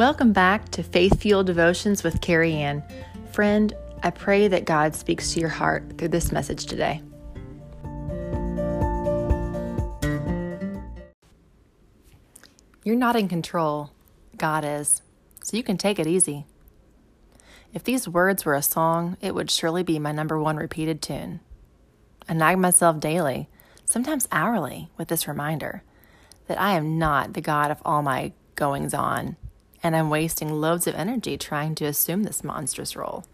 Welcome back to Faith Fueled Devotions with Keri Ann. Friend, I pray that God speaks to your heart through this message today. You're not in control, God is, so you can take it easy. If these words were a song, it would surely be my number one repeated tune. I nag myself daily, sometimes hourly, with this reminder that I am not the God of all my goings on and I'm wasting loads of energy trying to assume this monstrous role.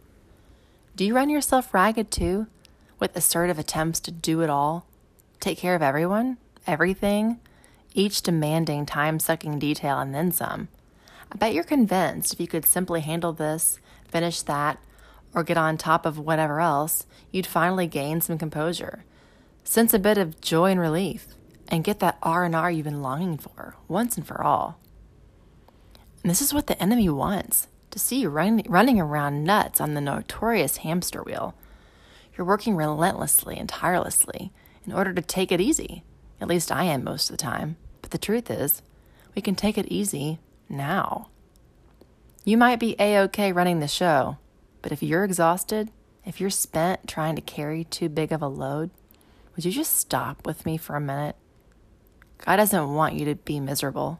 Do you run yourself ragged too, with assertive attempts to do it all, take care of everyone, everything, each demanding time sucking detail and then some? I bet you're convinced if you could simply handle this, finish that, or get on top of whatever else, you'd finally gain some composure, sense a bit of joy and relief, and get that R&R you've been longing for once and for all. And this is what the enemy wants to see you run, running around nuts on the notorious hamster wheel. You're working relentlessly and tirelessly in order to take it easy. At least I am most of the time. But the truth is, we can take it easy now. You might be A OK running the show, but if you're exhausted, if you're spent trying to carry too big of a load, would you just stop with me for a minute? God doesn't want you to be miserable.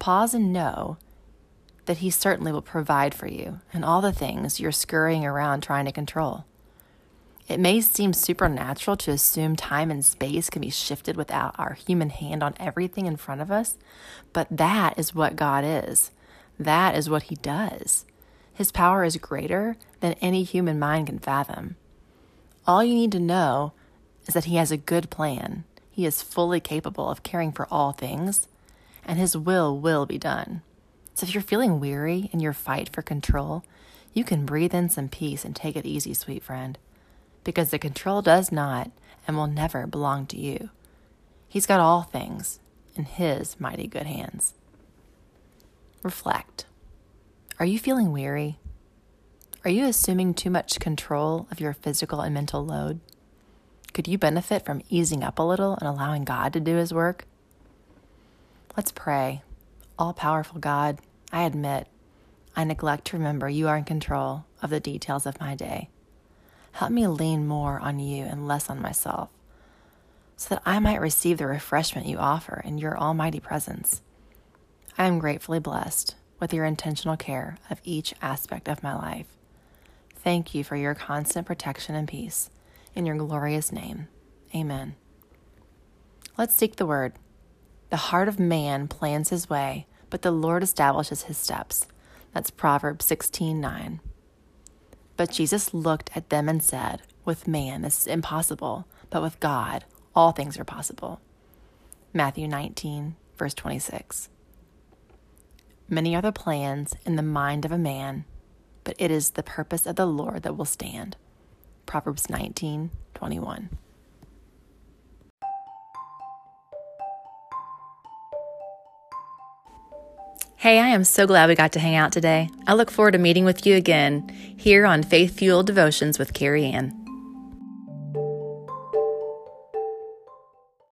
Pause and know that He certainly will provide for you and all the things you're scurrying around trying to control. It may seem supernatural to assume time and space can be shifted without our human hand on everything in front of us, but that is what God is. That is what He does. His power is greater than any human mind can fathom. All you need to know is that He has a good plan. He is fully capable of caring for all things, and His will will be done. So if you're feeling weary in your fight for control, you can breathe in some peace and take it easy, sweet friend, because the control does not and will never belong to you. He's got all things in His mighty good hands. Reflect. Are you feeling weary? Are you assuming too much control of your physical and mental load? Could you benefit from easing up a little and allowing God to do His work? Let's pray. All powerful God, I admit, I neglect to remember you are in control of the details of my day. Help me lean more on you and less on myself, so that I might receive the refreshment you offer in your almighty presence. I am gratefully blessed with your intentional care of each aspect of my life. Thank you for your constant protection and peace. In your glorious name, amen. Let's seek the word. The heart of man plans his way but the Lord establishes his steps. That's Proverbs 16 9. But Jesus looked at them and said, With man, this is impossible, but with God, all things are possible. Matthew 19, verse 26. Many are the plans in the mind of a man, but it is the purpose of the Lord that will stand. Proverbs 19, 21. Hey, I am so glad we got to hang out today. I look forward to meeting with you again here on Faith Fueled Devotions with Keri Ann.